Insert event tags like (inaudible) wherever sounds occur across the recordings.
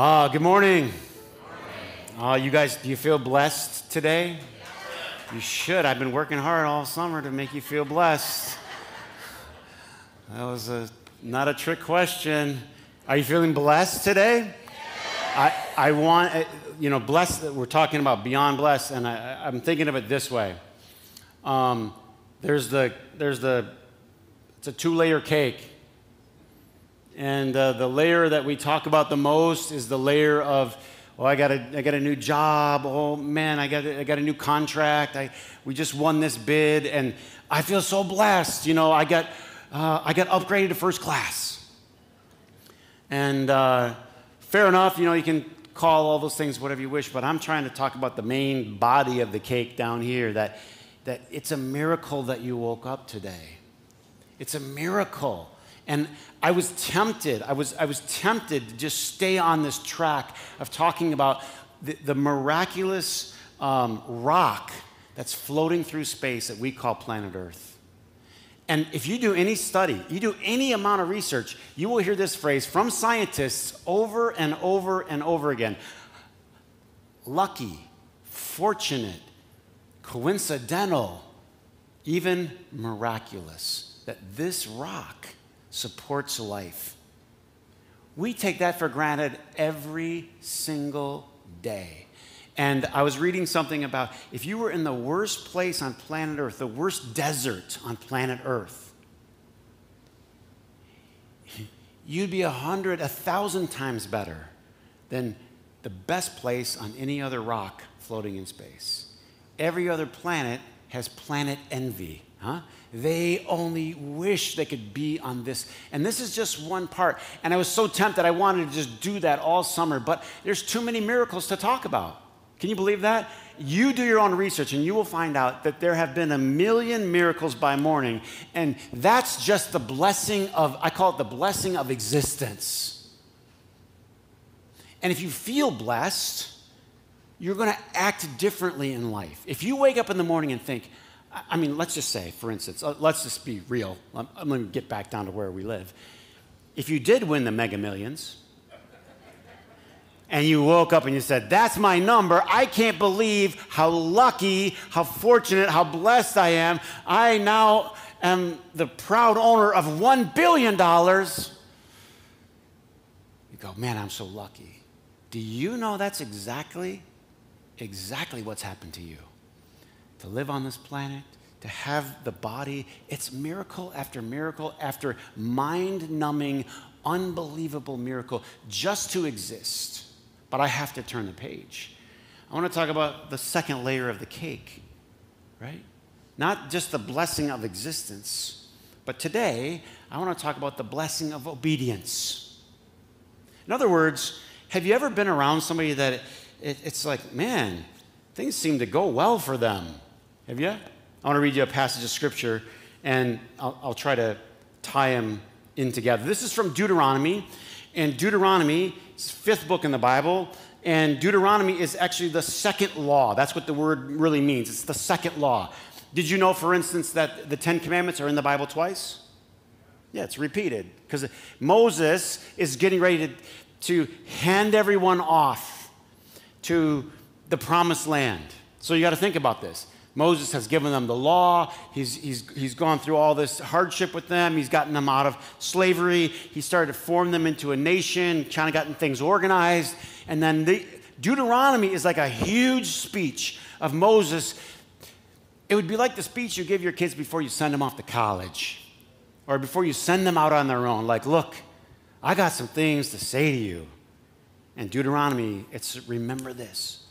Ah, good morning. Ah, you guys, do you feel blessed today? You should. I've been working hard all summer to make you feel blessed. That was a, not a trick question. Are you feeling blessed today? I, I want, uh, you know, blessed, we're talking about beyond blessed, and I, I'm thinking of it this way. Um, there's the, there's the, it's a two layer cake. And uh, the layer that we talk about the most is the layer of, oh, I got a, I got a new job. Oh, man, I got, a, I got a new contract. I, we just won this bid, and I feel so blessed. You know, I got, uh, I got upgraded to first class. And uh, fair enough, you know, you can call all those things whatever you wish, but I'm trying to talk about the main body of the cake down here that, that it's a miracle that you woke up today. It's a miracle. And I was tempted, I was, I was tempted to just stay on this track of talking about the, the miraculous um, rock that's floating through space that we call planet Earth. And if you do any study, you do any amount of research, you will hear this phrase from scientists over and over and over again lucky, fortunate, coincidental, even miraculous, that this rock supports life. We take that for granted every single day. And I was reading something about if you were in the worst place on planet Earth, the worst desert on planet Earth, you'd be a hundred, a thousand times better than the best place on any other rock floating in space. Every other planet has planet envy, huh? They only wish they could be on this. And this is just one part. And I was so tempted, I wanted to just do that all summer, but there's too many miracles to talk about. Can you believe that? You do your own research and you will find out that there have been a million miracles by morning. And that's just the blessing of, I call it the blessing of existence. And if you feel blessed, you're going to act differently in life. If you wake up in the morning and think, I mean, let's just say, for instance, uh, let's just be real. I'm, going to get back down to where we live. If you did win the mega millions, and you woke up and you said, That's my number. I can't believe how lucky, how fortunate, how blessed I am. I now am the proud owner of $1 billion. You go, Man, I'm so lucky. Do you know that's exactly, exactly what's happened to you? To live on this planet, to have the body. It's miracle after miracle after mind numbing, unbelievable miracle just to exist. But I have to turn the page. I want to talk about the second layer of the cake, right? Not just the blessing of existence, but today I want to talk about the blessing of obedience. In other words, have you ever been around somebody that it, it's like, man, things seem to go well for them? Have you? I want to read you a passage of scripture and I'll, I'll try to tie them in together. This is from Deuteronomy, and Deuteronomy is fifth book in the Bible. And Deuteronomy is actually the second law. That's what the word really means. It's the second law. Did you know, for instance, that the Ten Commandments are in the Bible twice? Yeah, it's repeated because Moses is getting ready to, to hand everyone off to the promised land. So you got to think about this. Moses has given them the law. He's, he's, he's gone through all this hardship with them. He's gotten them out of slavery. He started to form them into a nation, kind of gotten things organized. And then the, Deuteronomy is like a huge speech of Moses. It would be like the speech you give your kids before you send them off to college or before you send them out on their own. Like, look, I got some things to say to you. And Deuteronomy, it's remember this.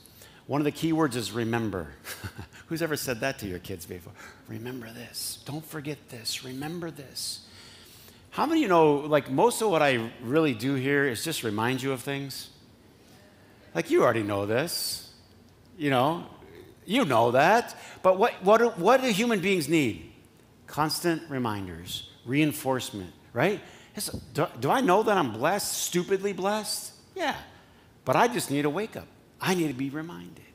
One of the key words is remember. (laughs) Who's ever said that to your kids before? Remember this. Don't forget this. Remember this. How many of you know, like, most of what I really do here is just remind you of things? Like, you already know this. You know, you know that. But what, what, do, what do human beings need? Constant reminders, reinforcement, right? Do, do I know that I'm blessed, stupidly blessed? Yeah. But I just need a wake up. I need to be reminded.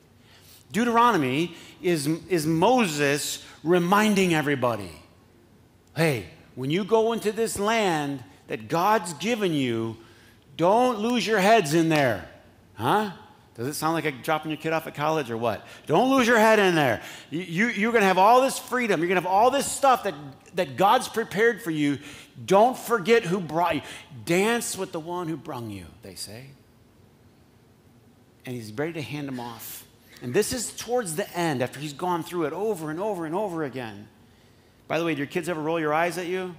Deuteronomy is, is Moses reminding everybody hey, when you go into this land that God's given you, don't lose your heads in there. Huh? Does it sound like dropping your kid off at college or what? Don't lose your head in there. You, you, are going to have all this freedom. You're going to have all this stuff that, that God's prepared for you. Don't forget who brought you. Dance with the one who brung you, they say. And he's ready to hand them off. And this is towards the end after he's gone through it over and over and over again. By the way, do your kids ever roll your eyes at you?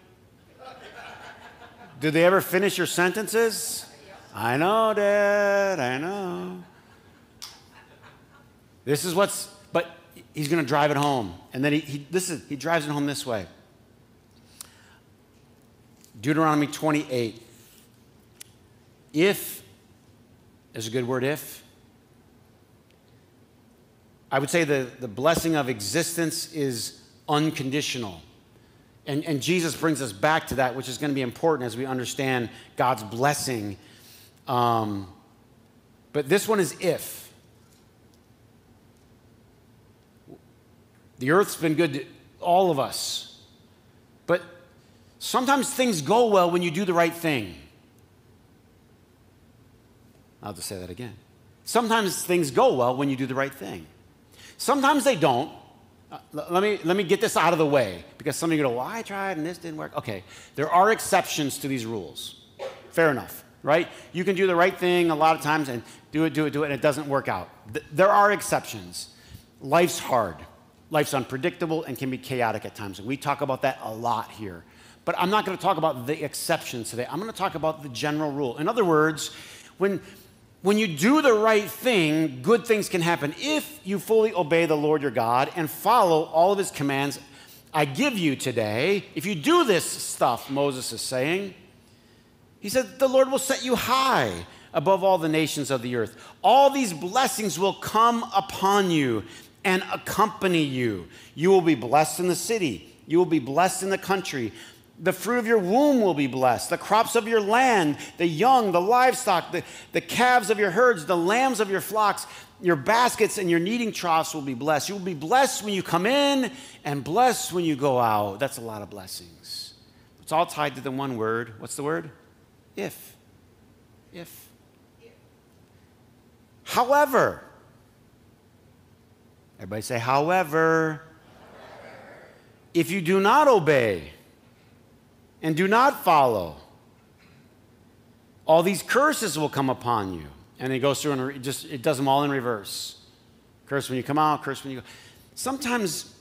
Do they ever finish your sentences? I know, Dad, I know. This is what's, but he's going to drive it home. And then he, he, is, he drives it home this way Deuteronomy 28. If, there's a good word, if. I would say the, the blessing of existence is unconditional. And, and Jesus brings us back to that, which is going to be important as we understand God's blessing. Um, but this one is if. The earth's been good to all of us. But sometimes things go well when you do the right thing. I'll just say that again. Sometimes things go well when you do the right thing. Sometimes they don't. Uh, let, me, let me get this out of the way because some of you go, well, I tried and this didn't work. Okay, there are exceptions to these rules. Fair enough, right? You can do the right thing a lot of times and do it, do it, do it, and it doesn't work out. There are exceptions. Life's hard. Life's unpredictable and can be chaotic at times. And we talk about that a lot here. But I'm not going to talk about the exceptions today. I'm going to talk about the general rule. In other words, when, when you do the right thing, good things can happen if you fully obey the Lord your God and follow all of his commands I give you today. If you do this stuff, Moses is saying, he said, the Lord will set you high above all the nations of the earth. All these blessings will come upon you and accompany you. You will be blessed in the city, you will be blessed in the country. The fruit of your womb will be blessed. The crops of your land, the young, the livestock, the, the calves of your herds, the lambs of your flocks, your baskets and your kneading troughs will be blessed. You will be blessed when you come in and blessed when you go out. That's a lot of blessings. It's all tied to the one word. What's the word? If. If. However, Everybody say, however, if you do not obey and do not follow, all these curses will come upon you. And it goes through and it just it does them all in reverse. Curse when you come out, curse when you go. Sometimes,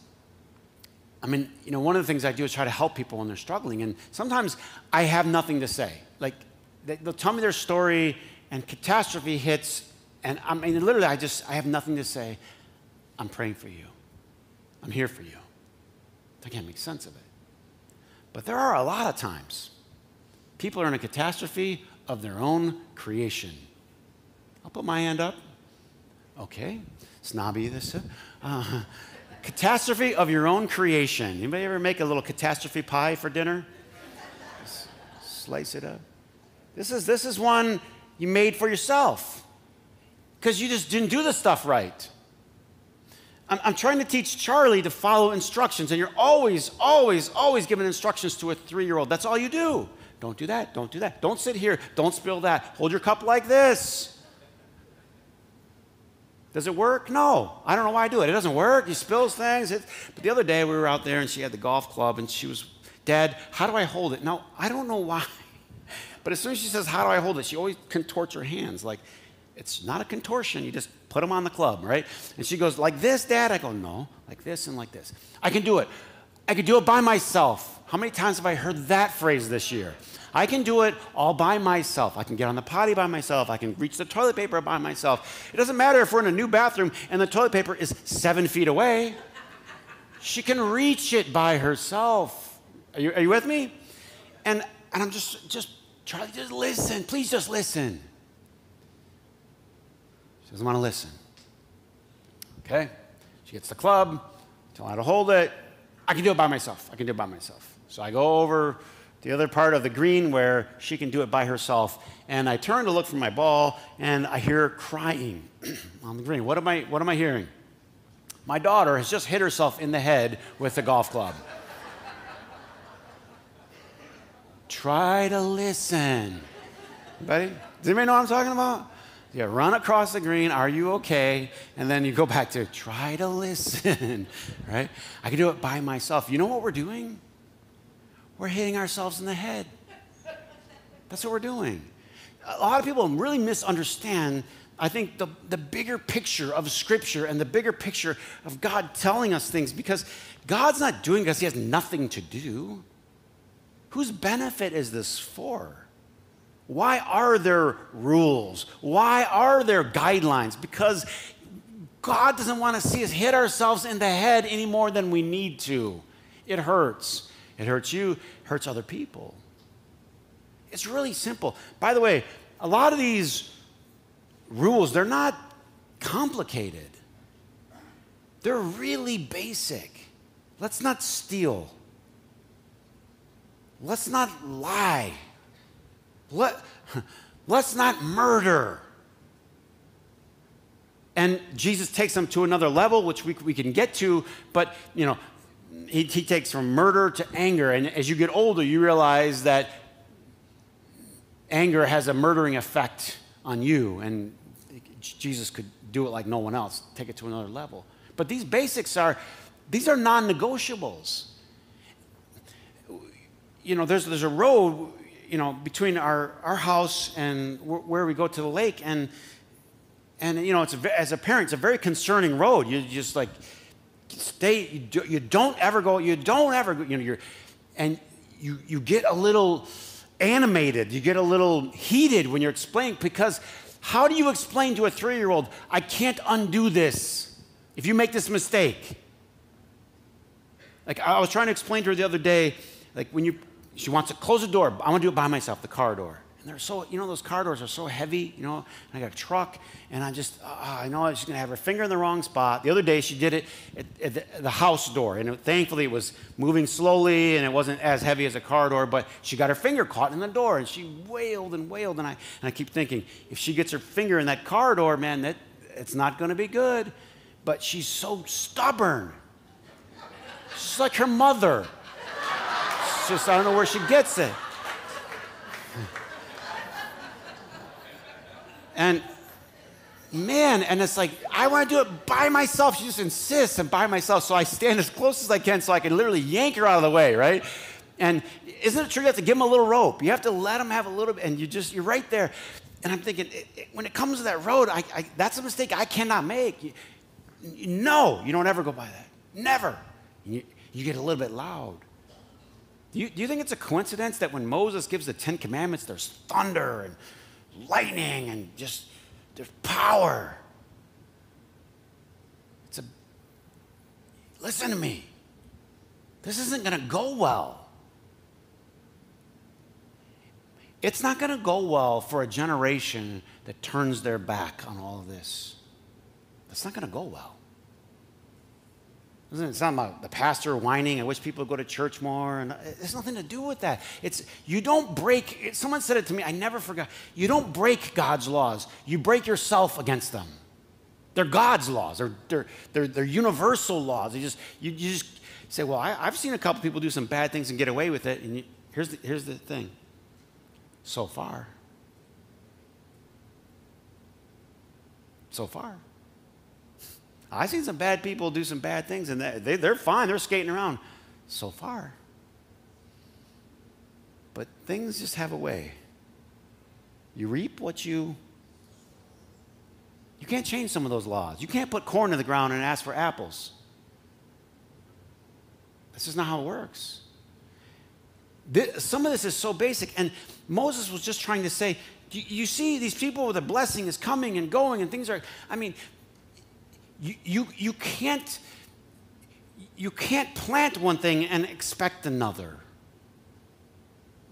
I mean, you know, one of the things I do is try to help people when they're struggling. And sometimes I have nothing to say. Like, they'll tell me their story and catastrophe hits. And I mean, literally, I just, I have nothing to say. I'm praying for you. I'm here for you. I can't make sense of it. But there are a lot of times people are in a catastrophe of their own creation. I'll put my hand up. Okay, snobby this. Uh, catastrophe of your own creation. Anybody ever make a little catastrophe pie for dinner? Slice it up. This is, this is one you made for yourself because you just didn't do the stuff right. I'm, I'm trying to teach Charlie to follow instructions, and you're always, always, always giving instructions to a three year old. That's all you do. Don't do that. Don't do that. Don't sit here. Don't spill that. Hold your cup like this. Does it work? No. I don't know why I do it. It doesn't work. He spills things. It, but the other day we were out there and she had the golf club and she was, Dad, how do I hold it? No, I don't know why. (laughs) But as soon as she says, How do I hold it? she always contorts her hands like it's not a contortion. You just put them on the club, right? And she goes, like this, Dad? I go, no, like this and like this. I can do it. I can do it by myself. How many times have I heard that phrase this year? I can do it all by myself. I can get on the potty by myself. I can reach the toilet paper by myself. It doesn't matter if we're in a new bathroom and the toilet paper is seven feet away. She can reach it by herself. Are you, are you with me? And, and I'm just, just, Charlie, just listen. Please just listen doesn't want to listen. Okay? She gets the club, tell her how to hold it. I can do it by myself. I can do it by myself. So I go over the other part of the green where she can do it by herself. And I turn to look for my ball, and I hear her crying (clears throat) on the green. What am I, what am I hearing? My daughter has just hit herself in the head with the golf club. (laughs) Try to listen. Buddy, does anybody know what I'm talking about? You run across the green, are you okay? And then you go back to try to listen, (laughs) right? I can do it by myself. You know what we're doing? We're hitting ourselves in the head. That's what we're doing. A lot of people really misunderstand, I think, the, the bigger picture of Scripture and the bigger picture of God telling us things because God's not doing because He has nothing to do. Whose benefit is this for? Why are there rules? Why are there guidelines? Because God doesn't want to see us hit ourselves in the head any more than we need to. It hurts. It hurts you, hurts other people. It's really simple. By the way, a lot of these rules, they're not complicated. They're really basic. Let's not steal. Let's not lie. Let, let's not murder. And Jesus takes them to another level, which we, we can get to, but, you know, he, he takes from murder to anger. And as you get older, you realize that anger has a murdering effect on you. And Jesus could do it like no one else, take it to another level. But these basics are, these are non negotiables. You know, there's, there's a road you know, between our, our house and where we go to the lake. And, and you know, it's a, as a parent, it's a very concerning road. You just like stay, you, do, you don't ever go, you don't ever, you know, you're, and you, you get a little animated, you get a little heated when you're explaining because how do you explain to a three year old, I can't undo this if you make this mistake? Like I was trying to explain to her the other day, like when you she wants to close the door. I want to do it by myself, the car door. And they're so, you know, those car doors are so heavy, you know. I got a truck, and I just, uh, I know she's going to have her finger in the wrong spot. The other day, she did it at, at the, the, house door, and it, thankfully, it was moving slowly, and it wasn't as heavy as a car door, but she got her finger caught in the door, and she wailed and wailed. And I, and I keep thinking, if she gets her finger in that car door, man, that, it's not going to be good. But she's so stubborn. She's like her mother. Just, I don't know where she gets it. And man, and it's like, I want to do it by myself. She just insists and by myself. So I stand as close as I can so I can literally yank her out of the way, right? And isn't it true you have to give them a little rope? You have to let them have a little bit, and you just, you're right there. And I'm thinking, it, it, when it comes to that road, I, I, that's a mistake I cannot make. You, no, you don't ever go by that. Never. You, you get a little bit loud. Do you, do you think it's a coincidence that when Moses gives the Ten Commandments, there's thunder and lightning and just there's power? It's a, listen to me. This isn't going to go well. It's not going to go well for a generation that turns their back on all of this. It's not going to go well. It's not about the pastor whining. I wish people would go to church more. And uh, it's nothing to do with that. It's you don't break. Someone said it to me. I never forgot. You don't break God's laws. You break yourself against them. They're God's laws. They're they're they're, they're universal laws. You just you, you just say, well, I, have seen a couple people do some bad things and get away with it. And you, here's the, here's the thing. So far. So far. I've seen some bad people do some bad things, and they, they're fine. They're skating around so far. But things just have a way. You reap what you. You can't change some of those laws. You can't put corn in the ground and ask for apples. This is not how it works. This, some of this is so basic, and Moses was just trying to say, you, you see, these people with a blessing is coming and going, and things are. I mean, you, you, you, can't, you can't plant one thing and expect another.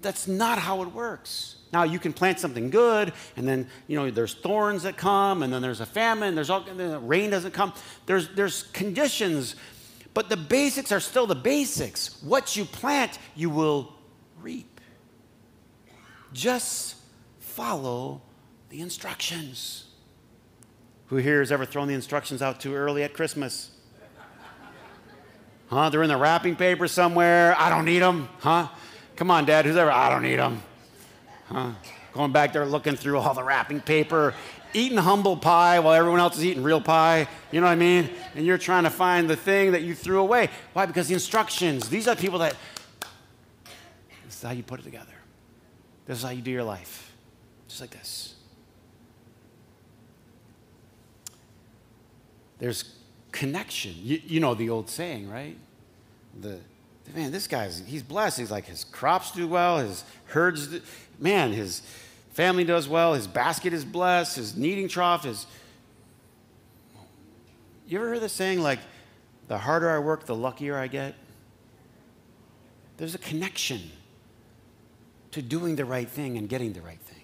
That's not how it works. Now you can plant something good, and then you know there's thorns that come, and then there's a famine. There's all the rain doesn't come. There's there's conditions, but the basics are still the basics. What you plant, you will reap. Just follow the instructions. Who here has ever thrown the instructions out too early at Christmas? Huh? They're in the wrapping paper somewhere. I don't need them. Huh? Come on, Dad, who's ever, I don't need them. Huh? Going back there looking through all the wrapping paper, eating humble pie while everyone else is eating real pie. You know what I mean? And you're trying to find the thing that you threw away. Why? Because the instructions, these are people that, this is how you put it together. This is how you do your life. Just like this. There's connection. You, you know the old saying, right? The, man, this guy's, he's blessed. He's like, his crops do well, his herds, do, man, his family does well, his basket is blessed, his kneading trough is. You ever heard the saying, like, the harder I work, the luckier I get? There's a connection to doing the right thing and getting the right thing.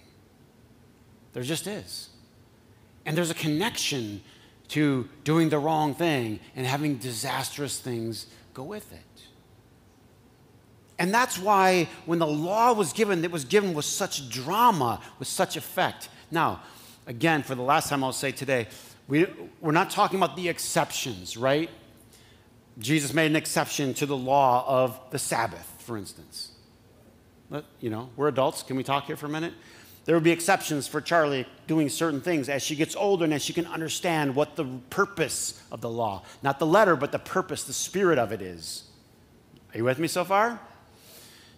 There just is. And there's a connection to doing the wrong thing and having disastrous things go with it. And that's why when the law was given, it was given with such drama, with such effect. Now, again, for the last time I'll say today, we, we're not talking about the exceptions, right? Jesus made an exception to the law of the Sabbath, for instance. But, you know, we're adults. Can we talk here for a minute? There will be exceptions for Charlie doing certain things as she gets older and as she can understand what the purpose of the law, not the letter, but the purpose, the spirit of it is. Are you with me so far?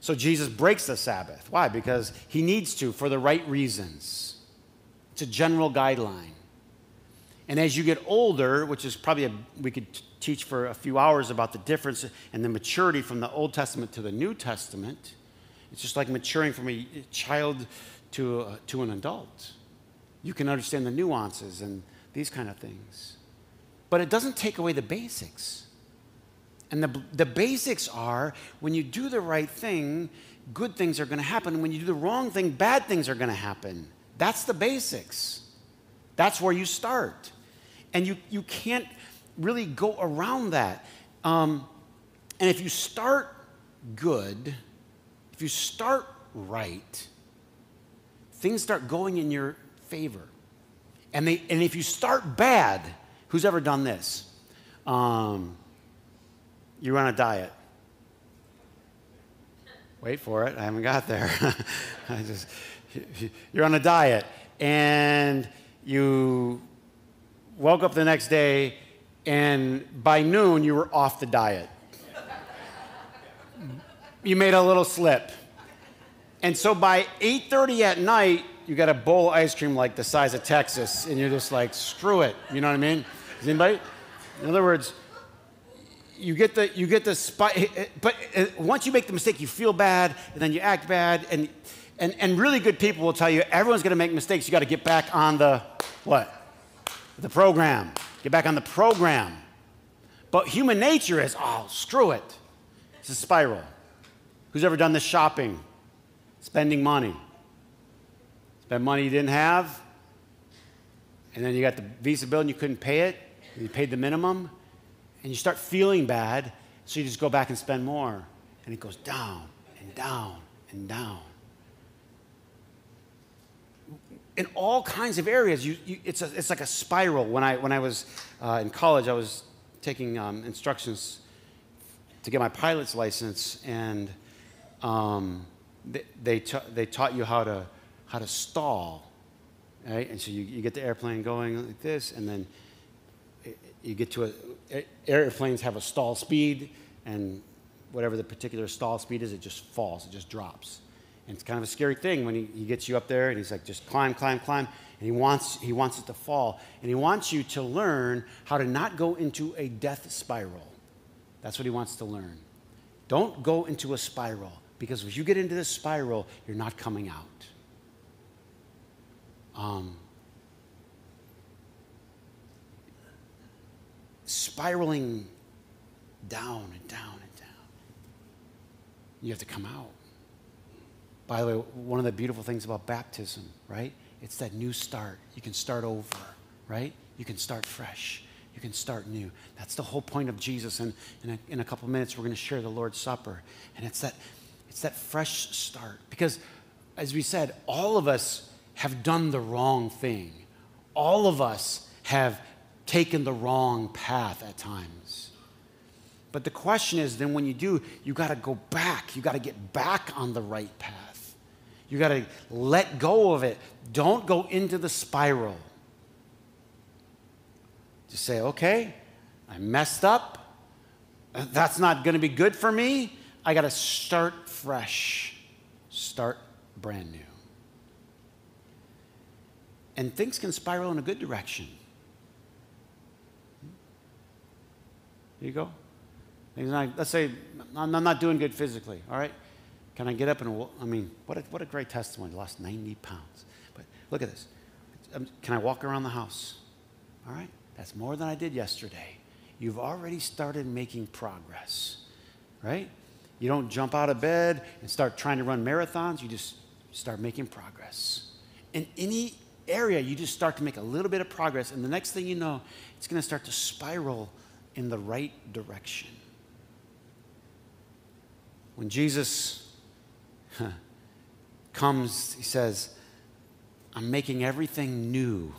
So Jesus breaks the Sabbath. Why? Because he needs to for the right reasons. It's a general guideline. And as you get older, which is probably a, we could teach for a few hours about the difference and the maturity from the Old Testament to the New Testament, it's just like maturing from a child to, a, to an adult. You can understand the nuances and these kind of things. But it doesn't take away the basics. And the, the basics are when you do the right thing, good things are going to happen. When you do the wrong thing, bad things are going to happen. That's the basics. That's where you start. And you, you can't really go around that. Um, and if you start good, if you start right, things start going in your favor. And, they, and if you start bad, who's ever done this? Um, you're on a diet. Wait for it. I haven't got there. (laughs) I just, you're on a diet and you woke up the next day and by noon you were off the diet. you made a little slip. And so by 8:30 at night, you got a bowl of ice cream like the size of Texas, and you're just like, screw it. You know what I mean? Is anybody? In other words, you get the you get the spot, but uh, once you make the mistake, you feel bad, and then you act bad, and and and really good people will tell you everyone's going to make mistakes. You got to get back on the what? The program. Get back on the program. But human nature is, oh, screw it. It's a spiral. Who's ever done this shopping? Spending money. Spend money you didn't have, and then you got the visa bill and you couldn't pay it, you paid the minimum, and you start feeling bad, so you just go back and spend more. And it goes down and down and down. In all kinds of areas, you, you, it's, a, it's like a spiral. When I, when I was uh, in college, I was taking um, instructions to get my pilot's license, and um, they, they, ta- they taught you how to, how to stall, right? And so you, you get the airplane going like this, and then you get to a, airplanes have a stall speed, and whatever the particular stall speed is, it just falls, it just drops. And it's kind of a scary thing when he, he gets you up there and he's like, just climb, climb, climb. And he wants, he wants it to fall. And he wants you to learn how to not go into a death spiral. That's what he wants to learn. Don't go into a spiral. Because if you get into this spiral, you're not coming out. Um, spiraling down and down and down. You have to come out. By the way, one of the beautiful things about baptism, right? It's that new start. You can start over, right? You can start fresh. You can start new. That's the whole point of Jesus. And in a, in a couple minutes, we're going to share the Lord's Supper. And it's that it's that fresh start. Because, as we said, all of us have done the wrong thing. All of us have taken the wrong path at times. But the question is then when you do, you got to go back. You got to get back on the right path. You got to let go of it. Don't go into the spiral. Just say, okay, I messed up. That's not going to be good for me. I got to start fresh, start brand new. And things can spiral in a good direction. There you go. let's say I'm not doing good physically, all right? Can I get up and, I mean, what a, what a great testimony. Lost 90 pounds. But look at this. Um, can I walk around the house? All right? That's more than I did yesterday. You've already started making progress, right? You don't jump out of bed and start trying to run marathons. You just start making progress. In any area, you just start to make a little bit of progress. And the next thing you know, it's going to start to spiral in the right direction. When Jesus comes, he says, I'm making everything new.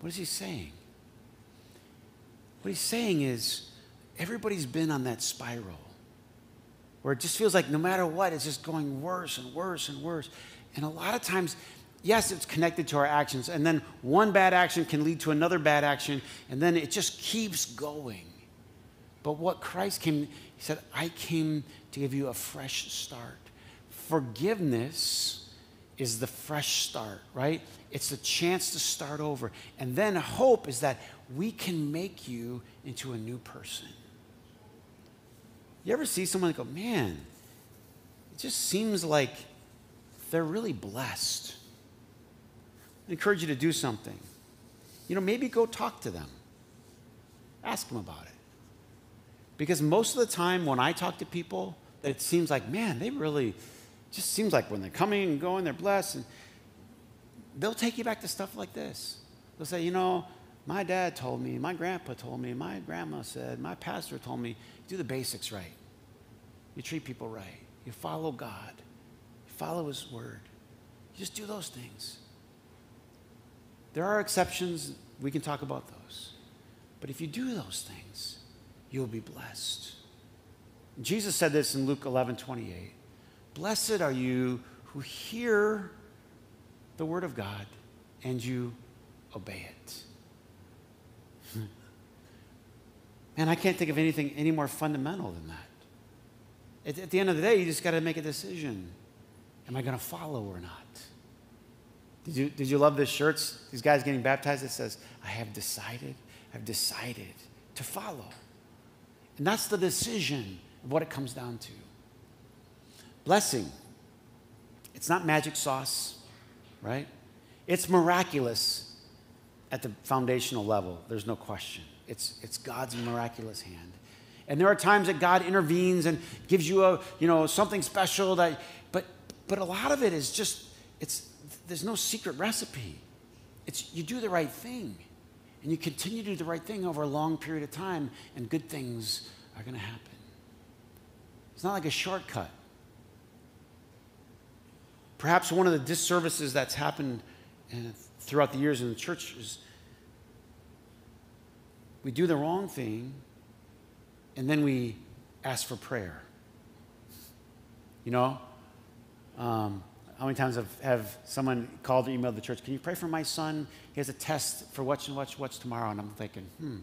What is he saying? What he's saying is, everybody's been on that spiral where it just feels like no matter what, it's just going worse and worse and worse. And a lot of times, yes, it's connected to our actions. And then one bad action can lead to another bad action. And then it just keeps going. But what Christ came, he said, I came to give you a fresh start. Forgiveness is the fresh start, right? It's the chance to start over. And then hope is that we can make you into a new person. You ever see someone go, man, it just seems like they're really blessed? I encourage you to do something. You know, maybe go talk to them, ask them about it. Because most of the time when I talk to people, it seems like, man, they really, just seems like when they're coming and going, they're blessed. And they'll take you back to stuff like this. They'll say, you know, my dad told me, my grandpa told me, my grandma said, my pastor told me, do the basics right. You treat people right. You follow God. You follow His word. You just do those things. There are exceptions. We can talk about those. But if you do those things, you'll be blessed. Jesus said this in Luke 11 28. Blessed are you who hear the word of God and you obey it. Man, I can't think of anything any more fundamental than that. At, at the end of the day, you just got to make a decision. Am I going to follow or not? Did you, did you love this shirts? These guys getting baptized, it says, I have decided, I've decided to follow. And that's the decision of what it comes down to. Blessing. It's not magic sauce, right? It's miraculous at the foundational level. There's no question. It's, it's God's miraculous hand. And there are times that God intervenes and gives you a, you know, something special that, but, but a lot of it is just, it's, there's no secret recipe. It's you do the right thing and you continue to do the right thing over a long period of time and good things are going to happen. It's not like a shortcut. Perhaps one of the disservices that's happened uh, throughout the years in the church is we do the wrong thing and then we ask for prayer. You know? Um, how many times have, have someone called or emailed the church, Can you pray for my son? He has a test for what's and what's, what's tomorrow. And I'm thinking, Hmm,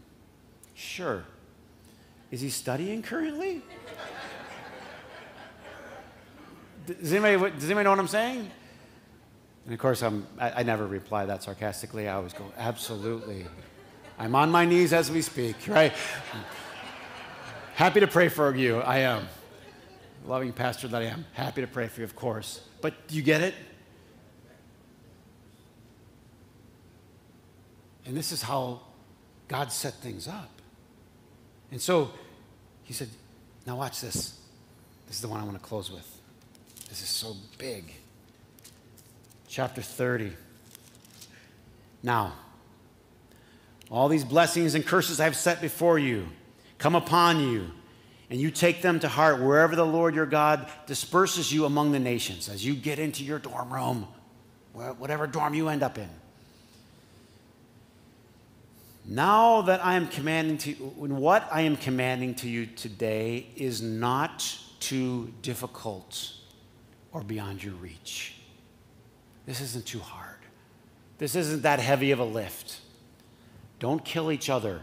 sure. Is he studying currently? (laughs) does, anybody, does anybody know what I'm saying? And of course, I'm, I, I never reply that sarcastically. I always go, Absolutely. I'm on my knees as we speak, right? Happy to pray for you. I am. Loving pastor that I am. Happy to pray for you, of course. But do you get it? And this is how God set things up. And so he said, Now watch this. This is the one I want to close with. This is so big. Chapter 30. Now, all these blessings and curses I have set before you come upon you, and you take them to heart wherever the Lord your God disperses you among the nations as you get into your dorm room, whatever dorm you end up in. Now that I am commanding to you, what I am commanding to you today is not too difficult or beyond your reach. This isn't too hard. This isn't that heavy of a lift. Don't kill each other.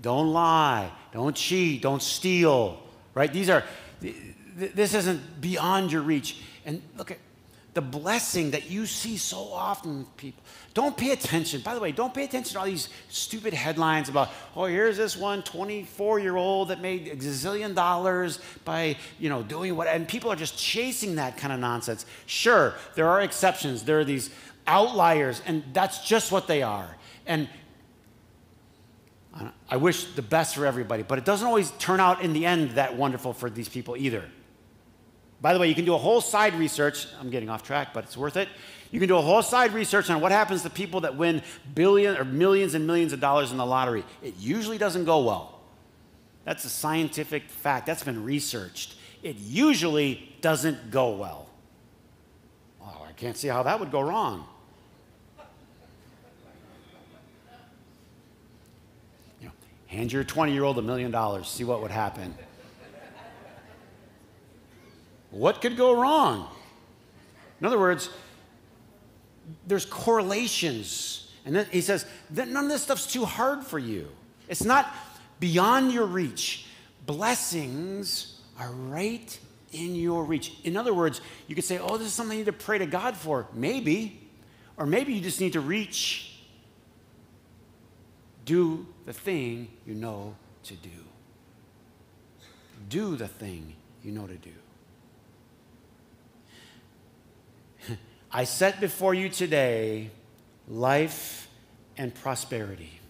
Don't lie. Don't cheat. Don't steal. Right? These are, this isn't beyond your reach. And look at the blessing that you see so often, people. Don't pay attention. By the way, don't pay attention to all these stupid headlines about, oh, here's this one 24 year old that made a gazillion dollars by, you know, doing what, and people are just chasing that kind of nonsense. Sure, there are exceptions. There are these outliers, and that's just what they are. And I wish the best for everybody, but it doesn't always turn out in the end that wonderful for these people either. By the way, you can do a whole side research. I'm getting off track, but it's worth it. You can do a whole side research on what happens to people that win billion or millions and millions of dollars in the lottery. It usually doesn't go well. That's a scientific fact. That's been researched. It usually doesn't go well. Oh, I can't see how that would go wrong. You know, hand your 20 year old a million dollars, see what would happen. What could go wrong? In other words, there's correlations. And then he says none of this stuff's too hard for you. It's not beyond your reach. Blessings are right in your reach. In other words, you could say, oh, this is something I need to pray to God for. Maybe. Or maybe you just need to reach, do the thing you know to do. Do the thing you know to do. (laughs) I set before you today life and prosperity,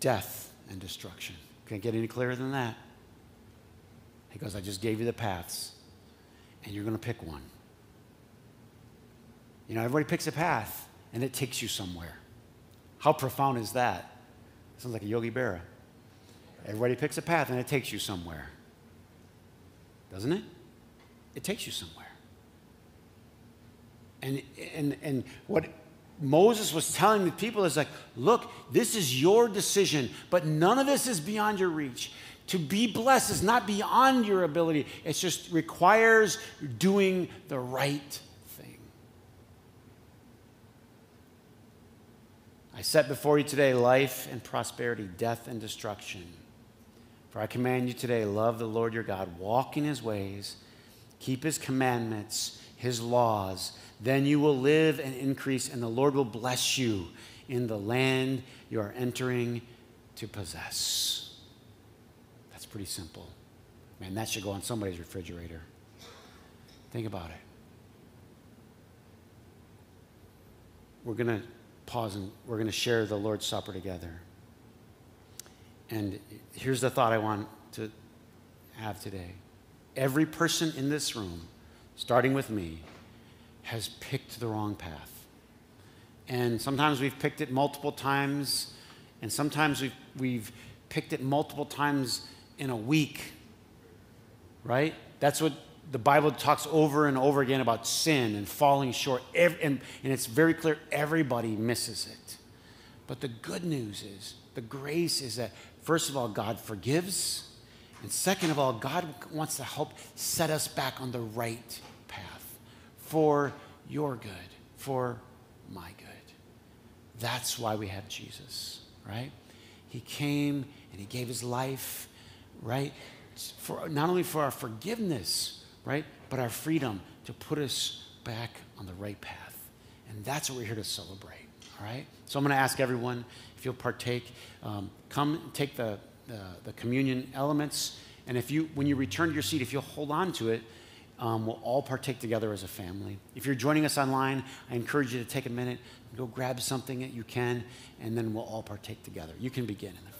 death and destruction. Can't get any clearer than that. He goes, I just gave you the paths, and you're going to pick one. You know, everybody picks a path, and it takes you somewhere. How profound is that? Sounds like a Yogi Berra. Everybody picks a path, and it takes you somewhere. Doesn't it? It takes you somewhere. And, and, and what Moses was telling the people is like, look, this is your decision, but none of this is beyond your reach. To be blessed is not beyond your ability, it just requires doing the right thing. I set before you today life and prosperity, death and destruction. For I command you today, love the Lord your God, walk in his ways, keep his commandments, his laws then you will live and increase, and the Lord will bless you in the land you are entering to possess. That's pretty simple. Man, that should go on somebody's refrigerator. Think about it. We're going to pause and we're going to share the Lord's Supper together. And here's the thought I want to have today. Every person in this room, starting with me, has picked the wrong path. And sometimes we've picked it multiple times, and sometimes we've, we've picked it multiple times in a week, right? That's what the Bible talks over and over again about sin and falling short. and, and it's very clear everybody misses it. But the good news is, the grace is that, first of all, God forgives. And second of all, God wants to help set us back on the right path for your good, for my good. That's why we have Jesus, right? He came and he gave his life, right? For not only for our forgiveness, right, but our freedom to put us back on the right path. And that's what we're here to celebrate, all right? So I'm going to ask everyone if you'll partake, um, come take the, the, the communion elements. And if you, when you return to your seat, if you'll hold on to it, um, we'll all partake together as a family. If you're joining us online, I encourage you to take a minute, go grab something that you can, and then we'll all partake together. You can begin in the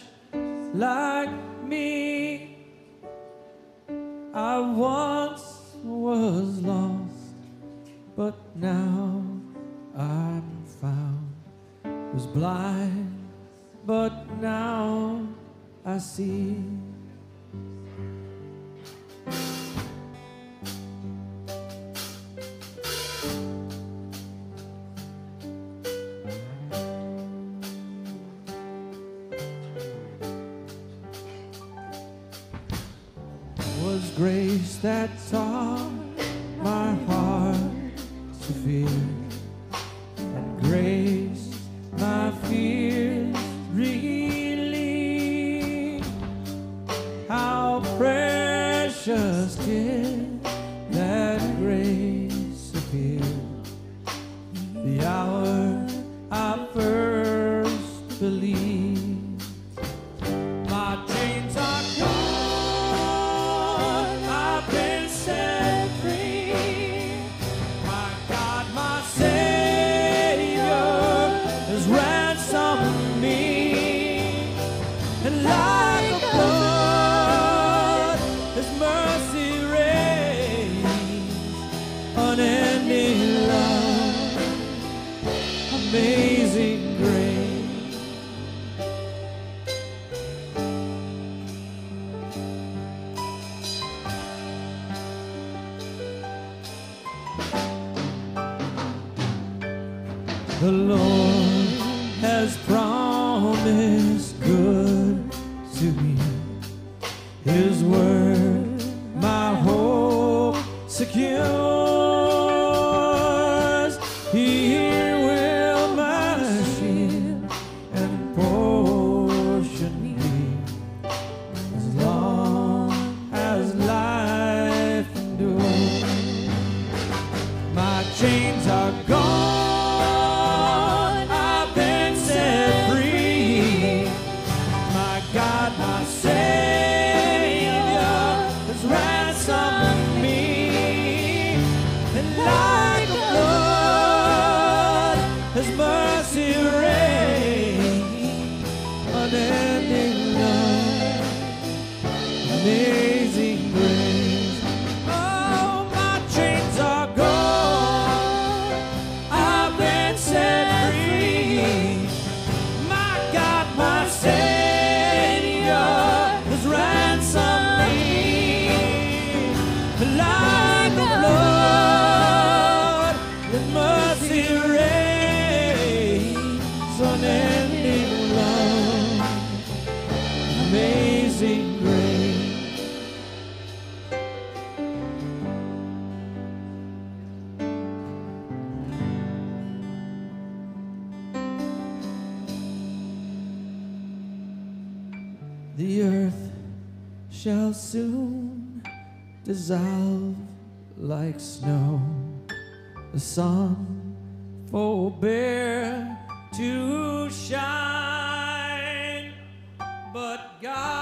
was grace that taught my heart to fear, and grace my fears The earth shall soon dissolve like snow. The sun forbear to shine, but God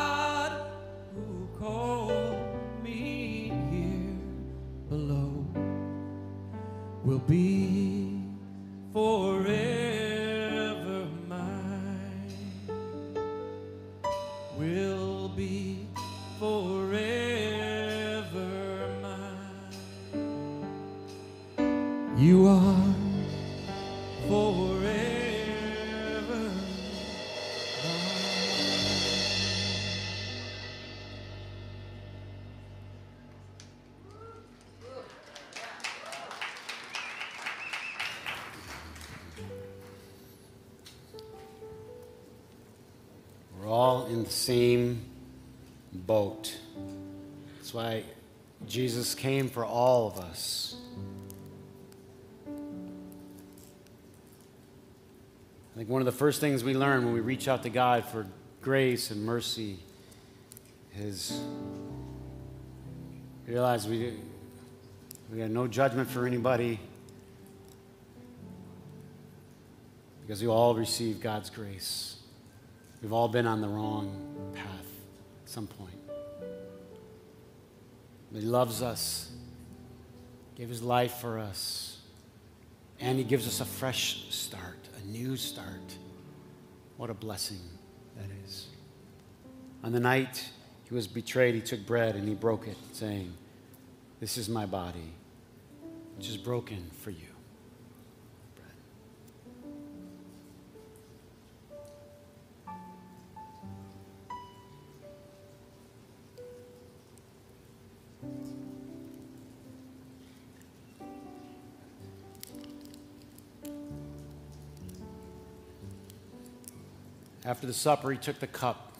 came for all of us. I think one of the first things we learn when we reach out to God for grace and mercy is realize we, we have no judgment for anybody because we all receive God's grace. We've all been on the wrong path at some point. He loves us gave his life for us. And he gives us a fresh start, a new start. What a blessing that is. On the night he was betrayed, he took bread and he broke it, saying, This is my body, which is broken for you. After the supper, he took the cup.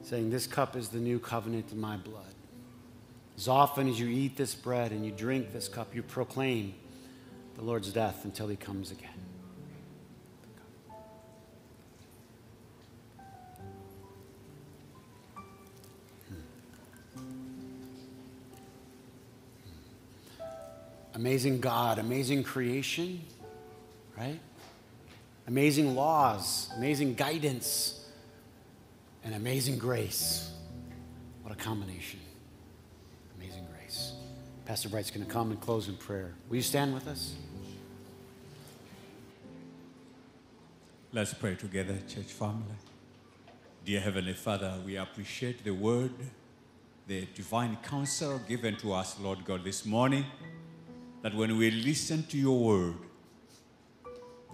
Saying, This cup is the new covenant in my blood. As often as you eat this bread and you drink this cup, you proclaim the Lord's death until he comes again. Amazing God, amazing creation, right? Amazing laws, amazing guidance, and amazing grace. What a combination. Amazing grace. Pastor Bright's going to come and close in prayer. Will you stand with us? Let's pray together, church family. Dear Heavenly Father, we appreciate the word, the divine counsel given to us, Lord God, this morning. That when we listen to your word,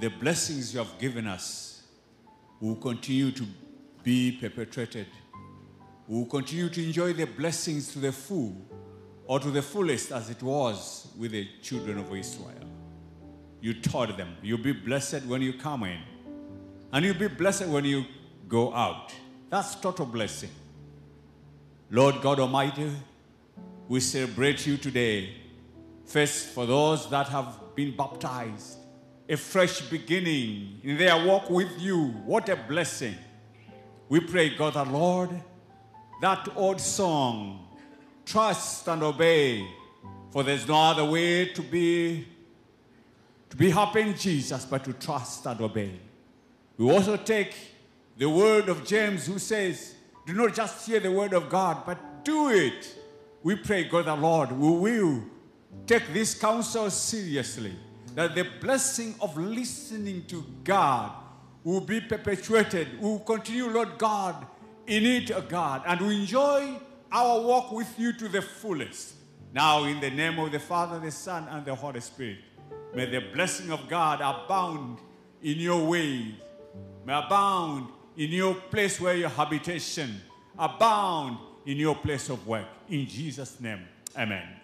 the blessings you have given us will continue to be perpetrated. We will continue to enjoy the blessings to the full or to the fullest as it was with the children of Israel. You taught them, you'll be blessed when you come in, and you'll be blessed when you go out. That's total blessing. Lord God Almighty, we celebrate you today. First, for those that have been baptized, a fresh beginning in their walk with you. What a blessing. We pray, God the Lord, that old song, trust and obey, for there's no other way to be to be happy in Jesus but to trust and obey. We also take the word of James who says, do not just hear the word of God, but do it. We pray, God the Lord, we will take this counsel seriously, that the blessing of listening to God will be perpetuated. We will continue, Lord God, in it, O God, and we enjoy our walk with you to the fullest. Now, in the name of the Father, the Son, and the Holy Spirit, may the blessing of God abound in your ways, may abound in your place where your habitation, abound in your place of work. In Jesus' name, amen.